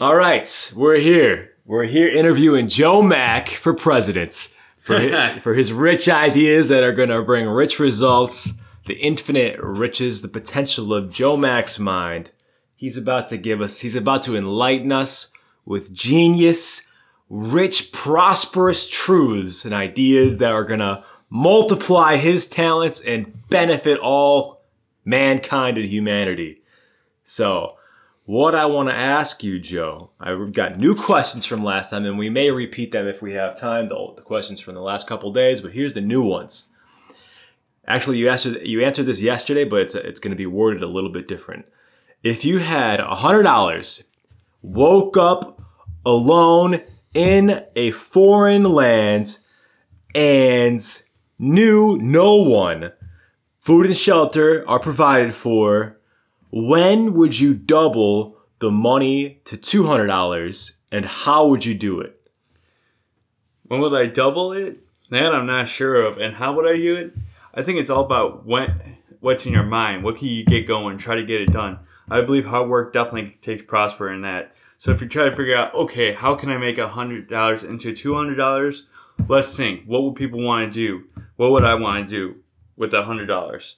All right, we're here. We're here interviewing Joe Mack for president for his, for his rich ideas that are going to bring rich results, the infinite riches, the potential of Joe Mack's mind. He's about to give us, he's about to enlighten us with genius, rich, prosperous truths and ideas that are going to multiply his talents and benefit all mankind and humanity. So, what I want to ask you, Joe, I've got new questions from last time, and we may repeat them if we have time, the, the questions from the last couple days, but here's the new ones. Actually, you answered, you answered this yesterday, but it's, it's going to be worded a little bit different. If you had $100, woke up alone in a foreign land, and knew no one, food and shelter are provided for, when would you double the money to $200 and how would you do it? When would I double it? That I'm not sure of. And how would I do it? I think it's all about when, what's in your mind. What can you get going? Try to get it done. I believe hard work definitely takes prosper in that. So if you try to figure out, okay, how can I make $100 into $200? Let's think. What would people want to do? What would I want to do with the $100?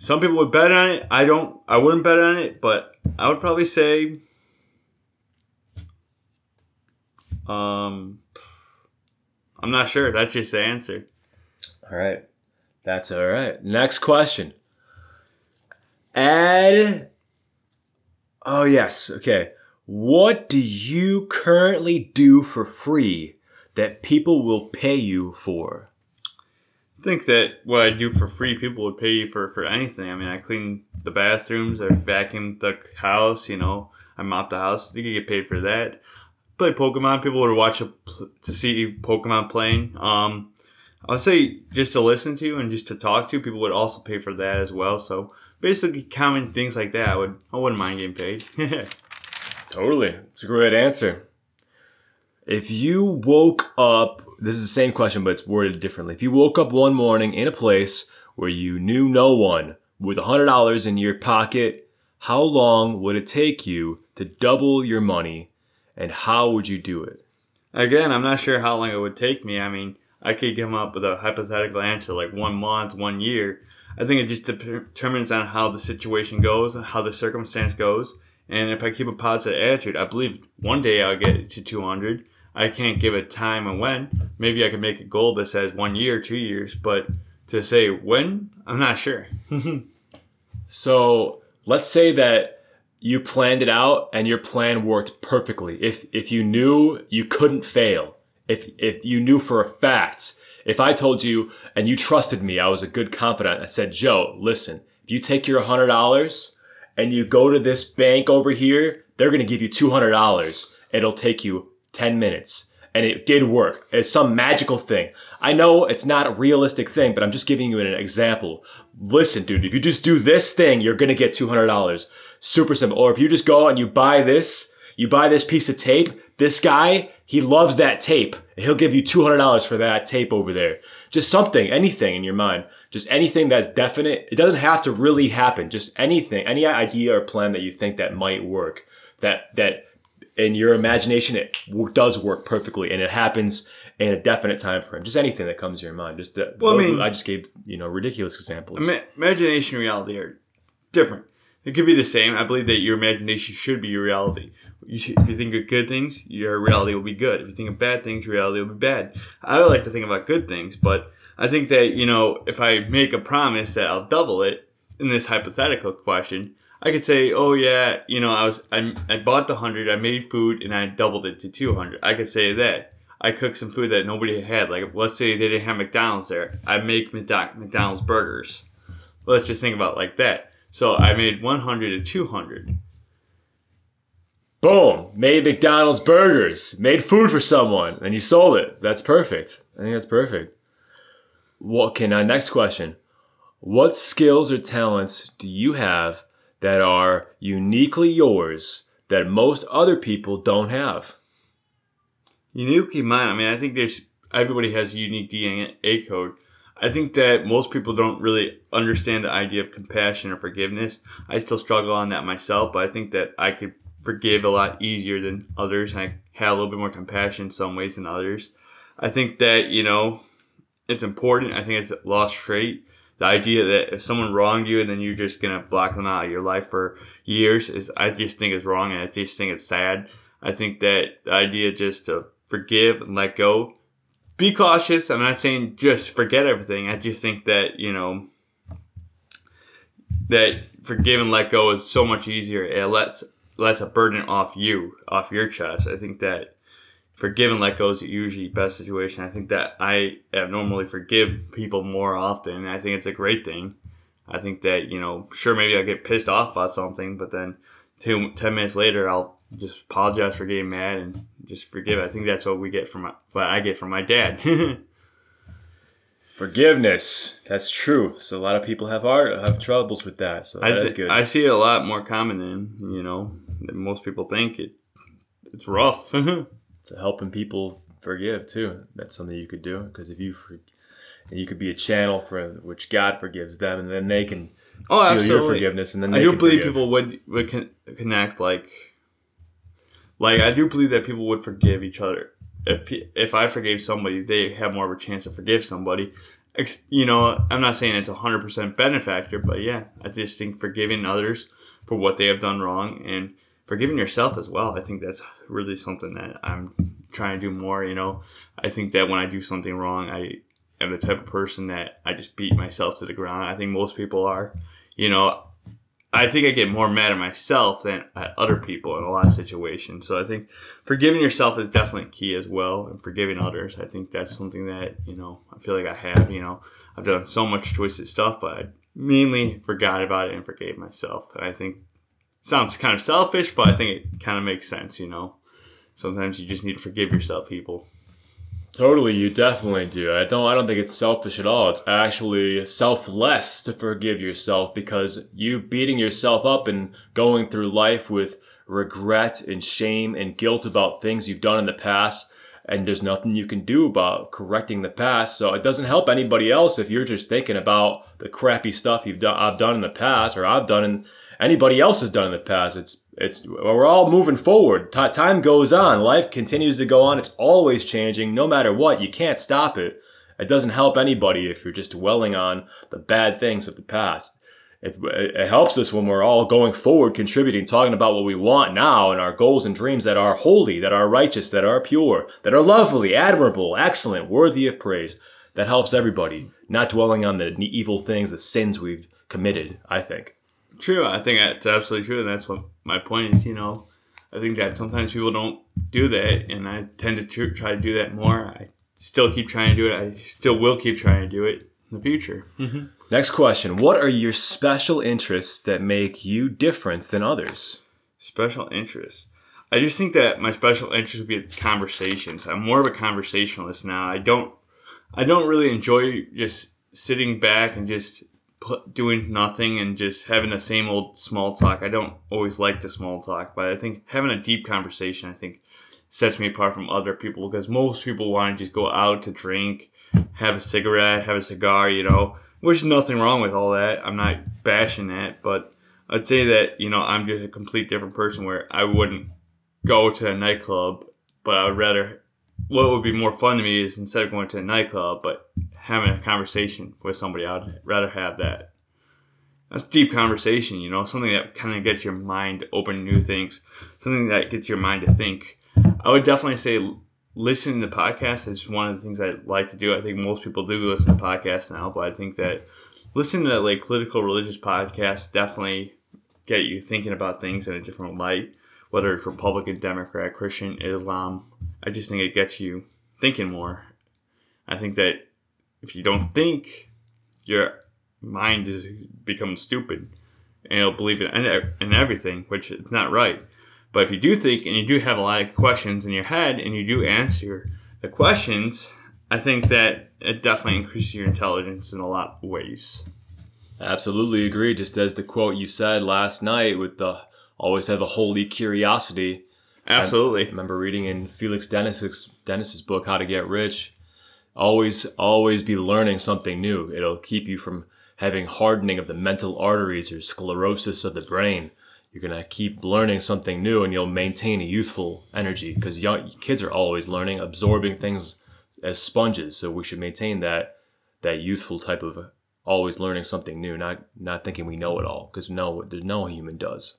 Some people would bet on it. I don't. I wouldn't bet on it, but I would probably say, um, I'm not sure. That's just the answer. All right. That's all right. Next question. Add. Oh, yes. Okay. What do you currently do for free that people will pay you for? Think that what I do for free, people would pay for, for anything. I mean, I clean the bathrooms, I vacuum the house, you know, I mop the house. You could get paid for that. Play Pokemon, people would watch a, to see Pokemon playing. Um, I would say just to listen to and just to talk to, people would also pay for that as well. So basically, common things like that, I would I wouldn't mind getting paid. totally, it's a great answer. If you woke up this is the same question, but it's worded differently. If you woke up one morning in a place where you knew no one with $100 in your pocket, how long would it take you to double your money and how would you do it? Again, I'm not sure how long it would take me. I mean, I could come up with a hypothetical answer like one month, one year. I think it just determines on how the situation goes, how the circumstance goes. And if I keep a positive attitude, I believe one day I'll get to 200 I can't give a time and when. Maybe I could make a goal that says one year, two years, but to say when, I'm not sure. so let's say that you planned it out and your plan worked perfectly. If if you knew you couldn't fail, if if you knew for a fact, if I told you and you trusted me, I was a good confidant. I said, Joe, listen, if you take your hundred dollars and you go to this bank over here, they're gonna give you two hundred dollars. It'll take you 10 minutes. And it did work. It's some magical thing. I know it's not a realistic thing, but I'm just giving you an example. Listen, dude, if you just do this thing, you're gonna get $200. Super simple. Or if you just go and you buy this, you buy this piece of tape, this guy, he loves that tape. He'll give you $200 for that tape over there. Just something, anything in your mind. Just anything that's definite. It doesn't have to really happen. Just anything, any idea or plan that you think that might work. That, that in your imagination, it does work perfectly, and it happens in a definite time frame. Just anything that comes to your mind. Just that. Well, I mean, I just gave you know ridiculous examples. Ima- imagination and reality are different. It could be the same. I believe that your imagination should be your reality. You should, if you think of good things, your reality will be good. If you think of bad things, your reality will be bad. I would like to think about good things, but I think that you know if I make a promise that I'll double it in this hypothetical question, I could say, oh yeah, you know, I was I, I bought the hundred, I made food, and I doubled it to two hundred. I could say that. I cooked some food that nobody had. Like let's say they didn't have McDonald's there, I make McDonald's burgers. Let's just think about like that. So I made one hundred to two hundred. Boom! Made McDonald's burgers. Made food for someone, and you sold it. That's perfect. I think that's perfect. What? Okay, now next question. What skills or talents do you have that are uniquely yours that most other people don't have? Uniquely mine. I mean, I think there's everybody has a unique DNA code. I think that most people don't really understand the idea of compassion or forgiveness. I still struggle on that myself, but I think that I could forgive a lot easier than others. I have a little bit more compassion in some ways than others. I think that, you know, it's important. I think it's a lost trait. The idea that if someone wronged you and then you're just gonna block them out of your life for years is I just think is wrong and I just think it's sad. I think that the idea just to forgive and let go. Be cautious. I'm not saying just forget everything. I just think that, you know, that forgive and let go is so much easier. It lets lets a burden off you, off your chest. I think that forgive and let go is usually best situation. I think that I normally forgive people more often. I think it's a great thing. I think that you know, sure, maybe I get pissed off about something, but then two, 10 minutes later, I'll just apologize for getting mad and just forgive. I think that's what we get from my, what I get from my dad. Forgiveness. That's true. So a lot of people have art have troubles with that. So that I th- good. I see it a lot more common than you know than most people think. It it's rough. to helping people forgive too. That's something you could do because if you for, you could be a channel for which God forgives them, and then they can oh, feel absolutely. your forgiveness, and then I do believe forgive. people would would con- connect like like I do believe that people would forgive each other. If if I forgave somebody, they have more of a chance to forgive somebody. You know, I'm not saying it's a hundred percent benefactor, but yeah, I just think forgiving others for what they have done wrong and forgiving yourself as well. I think that's really something that I'm trying to do more. You know, I think that when I do something wrong, I am the type of person that I just beat myself to the ground. I think most people are. You know, I think I get more mad at myself than at other people in a lot of situations. So I think forgiving yourself is definitely key as well, and forgiving others. I think that's something that you know I feel like I have. You know, I've done so much twisted stuff, but I mainly forgot about it and forgave myself. And I think sounds kind of selfish, but I think it kind of makes sense. You know, sometimes you just need to forgive yourself, people. Totally, you definitely do. I don't. I don't think it's selfish at all. It's actually selfless to forgive yourself because you beating yourself up and going through life with regret and shame and guilt about things you've done in the past, and there's nothing you can do about correcting the past. So it doesn't help anybody else if you're just thinking about the crappy stuff you've done. I've done in the past, or I've done in anybody else has done in the past. It's it's we're all moving forward. Ti time goes on. Life continues to go on. It's always changing, no matter what. You can't stop it. It doesn't help anybody if you're just dwelling on the bad things of the past. It, it helps us when we're all going forward, contributing, talking about what we want now and our goals and dreams that are holy, that are righteous, that are pure, that are lovely, admirable, excellent, worthy of praise. That helps everybody, not dwelling on the evil things, the sins we've committed, I think. True, I think that's absolutely true, and that's what my point is. You know, I think that sometimes people don't do that, and I tend to tr- try to do that more. I still keep trying to do it. I still will keep trying to do it in the future. Mm-hmm. Next question. What are your special interests that make you different than others? Special interests. I just think that my special interest would be conversations. I'm more of a conversationalist now. I don't, I don't really enjoy just sitting back and just doing nothing and just having the same old small talk. I don't always like the small talk, but I think having a deep conversation, I think, sets me apart from other people because most people want to just go out to drink, have a cigarette, have a cigar, you know, which is nothing wrong with all that. I'm not bashing that, but I'd say that, you know, I'm just a complete different person where I wouldn't go to a nightclub, but I would rather, what would be more fun to me is instead of going to a nightclub, but having a conversation with somebody, I'd rather have that. That's deep conversation, you know, something that kind of gets your mind open to new things, something that gets your mind to think. I would definitely say listening to podcasts is one of the things I like to do. I think most people do listen to podcasts now, but I think that listening to like political religious podcasts definitely get you thinking about things in a different light, whether it's Republican, Democrat, Christian, Islam. I just think it gets you thinking more. I think that if you don't think, your mind is becoming stupid and you'll believe in, in everything, which is not right. But if you do think and you do have a lot of questions in your head and you do answer the questions, I think that it definitely increases your intelligence in a lot of ways. Absolutely agree. Just as the quote you said last night with the always have a holy curiosity. Absolutely. I remember reading in Felix Dennis's Dennis's book How to Get Rich. Always always be learning something new. It'll keep you from having hardening of the mental arteries or sclerosis of the brain. you're gonna keep learning something new, and you'll maintain a youthful energy because young kids are always learning, absorbing things as sponges. So we should maintain that that youthful type of always learning something new, not not thinking we know it all because no, no human does.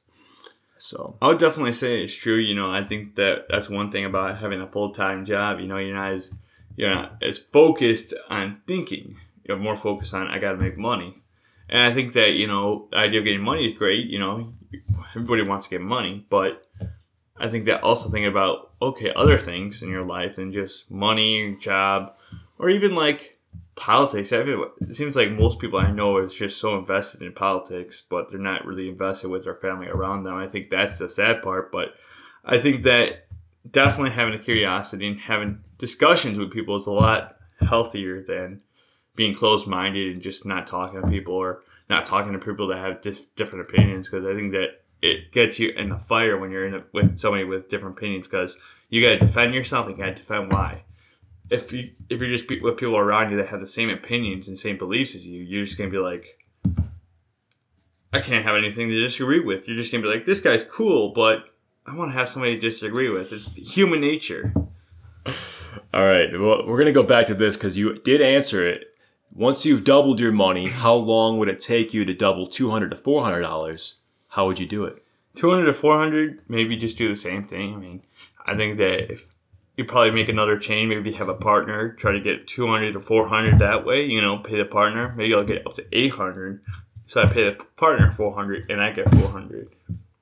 So I would definitely say it's true. You know, I think that that's one thing about having a full time job. You know, you're not as you're not as focused on thinking. You're more focused on I got to make money. And I think that you know the idea of getting money is great. You know, everybody wants to get money, but I think that also thinking about okay other things in your life than just money, job, or even like politics. It seems like most people I know is just so invested in politics, but they're not really invested with their family around them. I think that's the sad part. But I think that definitely having a curiosity and having discussions with people is a lot healthier than being closed minded and just not talking to people or not talking to people that have dif- different opinions. Because I think that it gets you in the fire when you're in a, with somebody with different opinions because you got to defend yourself and you got to defend why if you if you're just with people around you that have the same opinions and same beliefs as you, you're just gonna be like, I can't have anything to disagree with. You're just gonna be like, this guy's cool, but I want to have somebody to disagree with. It's human nature. All right, well, we're gonna go back to this because you did answer it. Once you've doubled your money, how long would it take you to double two hundred to four hundred dollars? How would you do it? Two hundred to four hundred, maybe just do the same thing. I mean, I think that if you probably make another chain. Maybe have a partner, try to get 200 to 400 that way. You know, pay the partner. Maybe I'll get up to 800. So I pay the partner 400 and I get 400.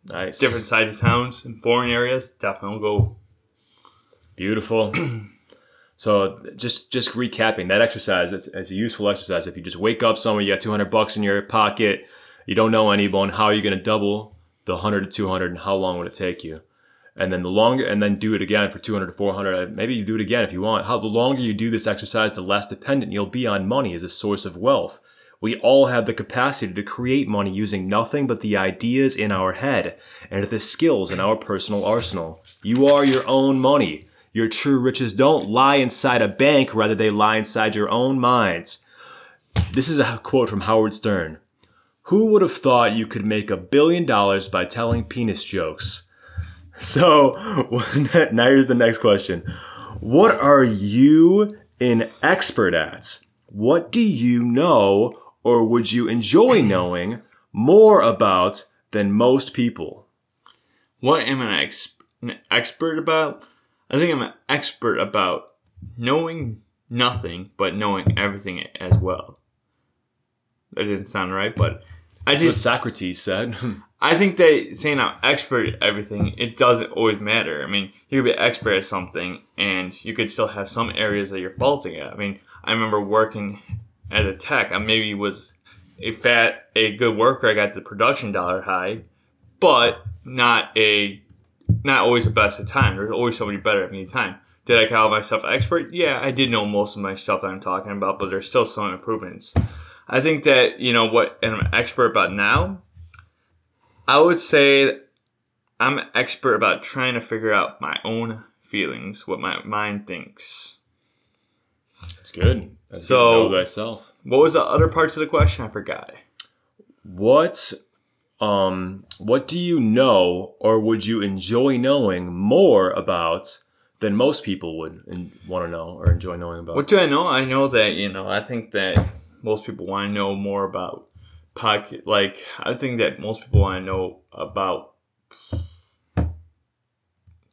Nice. Different sides of towns and foreign areas, definitely go. Beautiful. so just just recapping that exercise, it's, it's a useful exercise. If you just wake up somewhere, you got 200 bucks in your pocket, you don't know anyone, how are you going to double the 100 to 200 and how long would it take you? and then the longer and then do it again for 200 to 400 maybe you do it again if you want how the longer you do this exercise the less dependent you'll be on money as a source of wealth we all have the capacity to create money using nothing but the ideas in our head and the skills in our personal arsenal you are your own money your true riches don't lie inside a bank rather they lie inside your own minds this is a quote from howard stern who would have thought you could make a billion dollars by telling penis jokes so now here's the next question. What are you an expert at? What do you know or would you enjoy knowing more about than most people? What am I ex- an expert about? I think I'm an expert about knowing nothing but knowing everything as well. That didn't sound right, but I That's just Socrates said. I think that saying I'm expert at everything, it doesn't always matter. I mean, you could be expert at something and you could still have some areas that you're faulting at. I mean, I remember working as a tech. I maybe was a fat, a good worker. I got the production dollar high, but not a, not always the best at time. There's always somebody better at at time. Did I call myself expert? Yeah, I did know most of my stuff that I'm talking about, but there's still some improvements. I think that, you know, what I'm an expert about now I would say I'm an expert about trying to figure out my own feelings, what my mind thinks. That's good. That's so, good thyself. What was the other parts of the question? I forgot. What, um, what do you know, or would you enjoy knowing more about than most people would want to know or enjoy knowing about? What do I know? I know that you know. I think that most people want to know more about podcast like I think that most people want to know about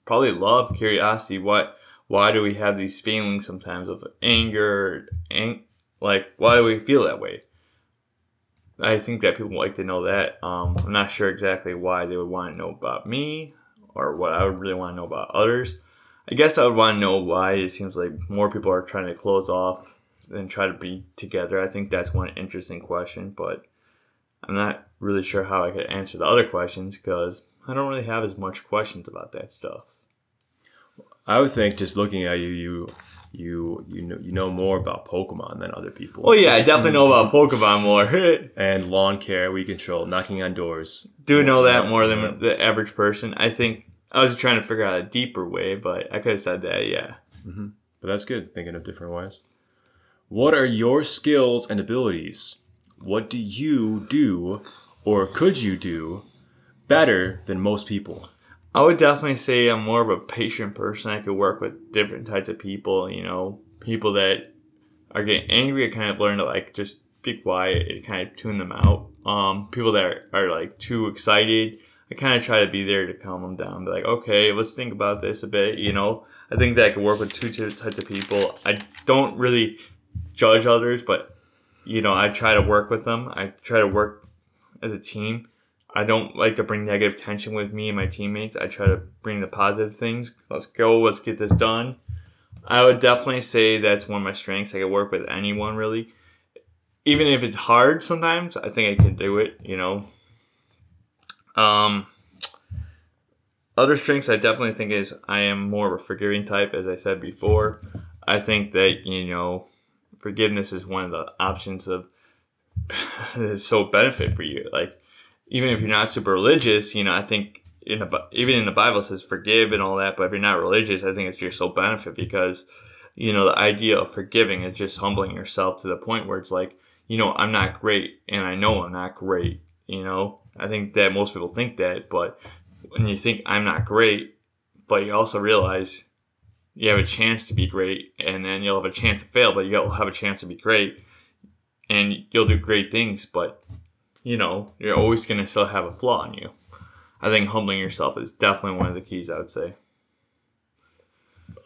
probably love, curiosity. What why do we have these feelings sometimes of anger, ang- like why do we feel that way? I think that people like to know that. Um, I'm not sure exactly why they would want to know about me or what I would really want to know about others. I guess I would want to know why it seems like more people are trying to close off than try to be together. I think that's one interesting question, but I'm not really sure how I could answer the other questions because I don't really have as much questions about that stuff. I would think just looking at you, you you you know you know more about Pokemon than other people. Oh yeah, I definitely know about Pokemon more. and lawn care, we control, knocking on doors. Do know that more than the average person. I think I was trying to figure out a deeper way, but I could have said that. Yeah. Mm-hmm. But that's good. Thinking of different ways. What are your skills and abilities? what do you do or could you do better than most people? I would definitely say I'm more of a patient person. I could work with different types of people, you know, people that are getting angry, I kind of learn to like just be quiet and kind of tune them out. Um, people that are, are like too excited, I kind of try to be there to calm them down. Be like, okay, let's think about this a bit. You know, I think that I could work with two types of people. I don't really judge others, but you know, I try to work with them. I try to work as a team. I don't like to bring negative tension with me and my teammates. I try to bring the positive things. Let's go. Let's get this done. I would definitely say that's one of my strengths. I can work with anyone really. Even if it's hard sometimes, I think I can do it, you know. Um other strengths I definitely think is I am more of a forgiving type, as I said before. I think that, you know, forgiveness is one of the options of that's so benefit for you. Like even if you're not super religious, you know, I think in the even in the Bible says forgive and all that. But if you're not religious, I think it's your sole benefit because you know the idea of forgiving is just humbling yourself to the point where it's like you know I'm not great and I know I'm not great. You know, I think that most people think that, but when you think I'm not great, but you also realize you have a chance to be great, and then you'll have a chance to fail, but you'll have a chance to be great, and you'll do great things, but you know you're always going to still have a flaw in you. I think humbling yourself is definitely one of the keys. I would say.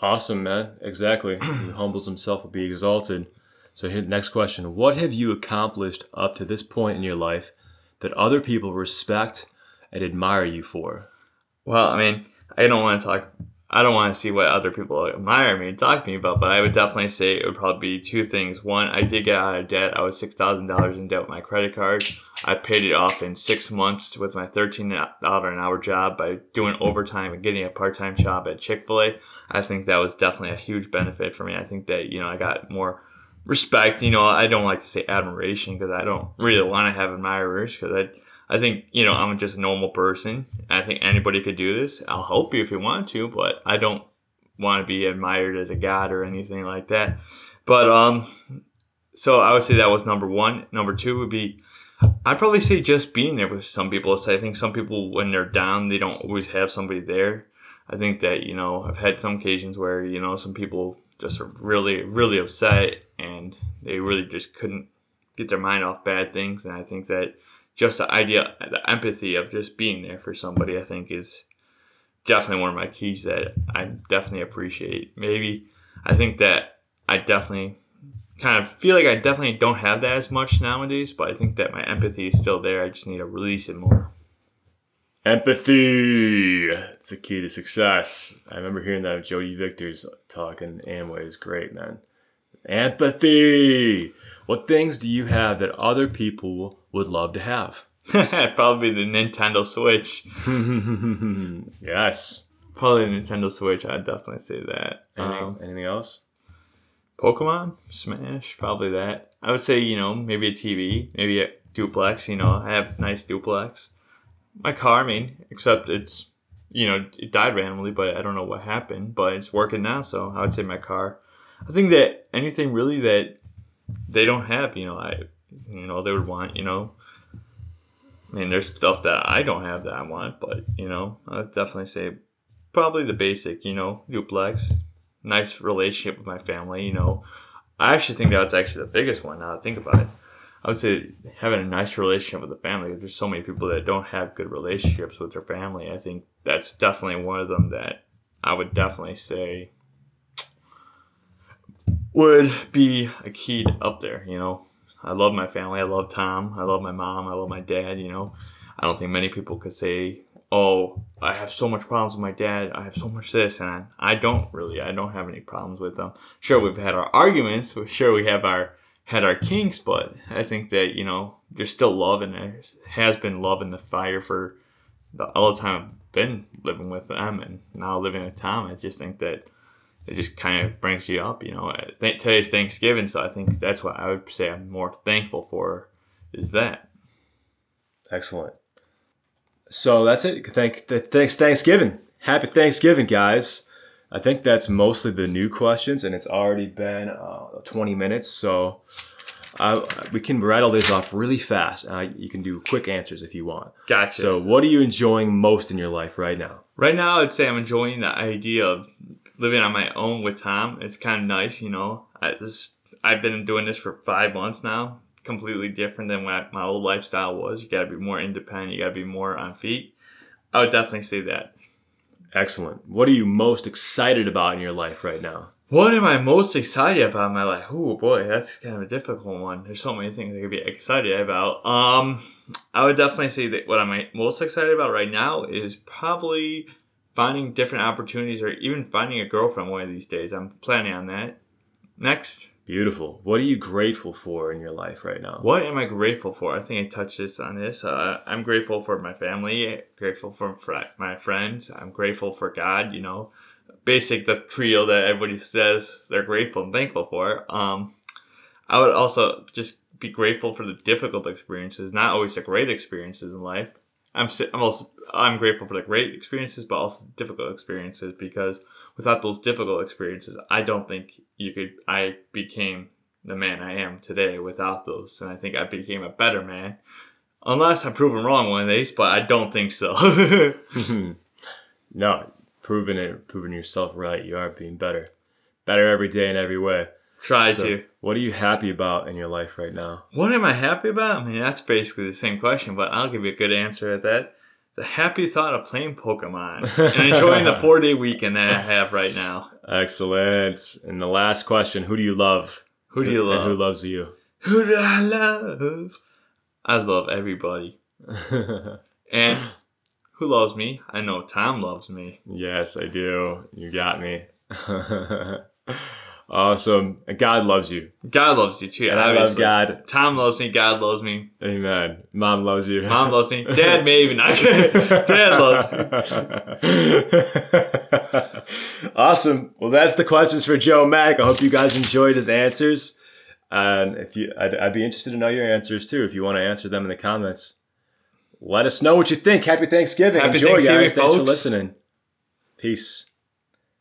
Awesome, man. Exactly. he humbles himself will be exalted. So here, next question: What have you accomplished up to this point in your life that other people respect and admire you for? Well, I mean, I don't want to talk I don't want to see what other people admire me and talk to me about, but I would definitely say it would probably be two things. One, I did get out of debt. I was six thousand dollars in debt with my credit card. I paid it off in six months with my thirteen dollar an hour job by doing overtime and getting a part time job at Chick Fil A. I think that was definitely a huge benefit for me. I think that you know I got more respect. You know, I don't like to say admiration because I don't really want to have admirers because I I think, you know, I'm just a normal person. I think anybody could do this. I'll help you if you want to, but I don't want to be admired as a god or anything like that. But um so I would say that was number 1. Number 2 would be I'd probably say just being there with some people. I think some people when they're down, they don't always have somebody there. I think that, you know, I've had some occasions where, you know, some people just are really really upset and they really just couldn't get their mind off bad things and I think that just the idea, the empathy of just being there for somebody, I think is definitely one of my keys that I definitely appreciate. Maybe I think that I definitely kind of feel like I definitely don't have that as much nowadays, but I think that my empathy is still there. I just need to release it more. Empathy. It's the key to success. I remember hearing that of Jody Victor's talk in Amway is great, man. Empathy. What things do you have that other people would love to have? Probably the Nintendo Switch. yes. Probably the Nintendo Switch. I'd definitely say that. Anything, um, anything else? Pokemon, Smash, probably that. I would say, you know, maybe a TV, maybe a duplex. You know, I have nice duplex. My car, I mean, except it's, you know, it died randomly, but I don't know what happened. But it's working now, so I would say my car. I think that anything really that they don't have, you know, I, you know, they would want, you know, I mean, there's stuff that I don't have that I want, but you know, I'd definitely say probably the basic, you know, duplex, nice relationship with my family, you know. I actually think that's actually the biggest one now I think about it. I would say having a nice relationship with the family. There's so many people that don't have good relationships with their family. I think that's definitely one of them that I would definitely say would be a key up there. You know, I love my family. I love Tom. I love my mom. I love my dad. You know, I don't think many people could say, "Oh, I have so much problems with my dad. I have so much this," and I, don't really. I don't have any problems with them. Sure, we've had our arguments. Sure, we have our had our kinks, but I think that you know there's still love and there has been love in the fire for the, all the time I've been living with them and now living with Tom. I just think that it just kind of brings you up. You know, uh, today's Thanksgiving, so I think that's what I would say I'm more thankful for is that. Excellent. So that's it. Thank, thanks Thanksgiving. Happy Thanksgiving, guys. I think that's mostly the new questions, and it's already been uh, 20 minutes. So uh, we can rattle this off really fast. Uh, you can do quick answers if you want. Gotcha. So, what are you enjoying most in your life right now? Right now, I'd say I'm enjoying the idea of living on my own with Tom. It's kind of nice, you know. I just I've been doing this for five months now. Completely different than what my old lifestyle was. You got to be more independent. You got to be more on feet. I would definitely say that. Excellent. What are you most excited about in your life right now? What am I most excited about in my life? Oh boy, that's kind of a difficult one. There's so many things I could be excited about. Um, I would definitely say that what I'm most excited about right now is probably finding different opportunities or even finding a girlfriend one of these days. I'm planning on that. Next. Beautiful. What are you grateful for in your life right now? What am I grateful for? I think I touched this on this. Uh, I'm grateful for my family, grateful for my friends. I'm grateful for God, you know, basic the trio that everybody says they're grateful and thankful for. Um, I would also just be grateful for the difficult experiences, not always the great experiences in life. I'm I'm also I'm grateful for the great experiences, but also difficult experiences because without those difficult experiences, I don't think you could. I became the man I am today without those, and I think I became a better man. Unless I'm proven wrong one of these, but I don't think so. no, proving it, proving yourself right. You are being better, better every day in every way. Try so, to. What are you happy about in your life right now? What am I happy about? I mean, that's basically the same question, but I'll give you a good answer at that. The happy thought of playing Pokemon and enjoying the four day weekend that I have right now. Excellent. And the last question Who do you love? Who do you love? And who loves you? Who do I love? I love everybody. and who loves me? I know Tom loves me. Yes, I do. You got me. Awesome. And God loves you. God loves you too. And I love God. Tom loves me. God loves me. Amen. Mom loves you. Mom loves me. Dad maybe not. Dad loves me. awesome. Well, that's the questions for Joe Mack. I hope you guys enjoyed his answers. And if you, I'd, I'd be interested to know your answers too. If you want to answer them in the comments, let us know what you think. Happy Thanksgiving. Happy Enjoy, Thanksgiving, guys. Folks. Thanks for listening. Peace.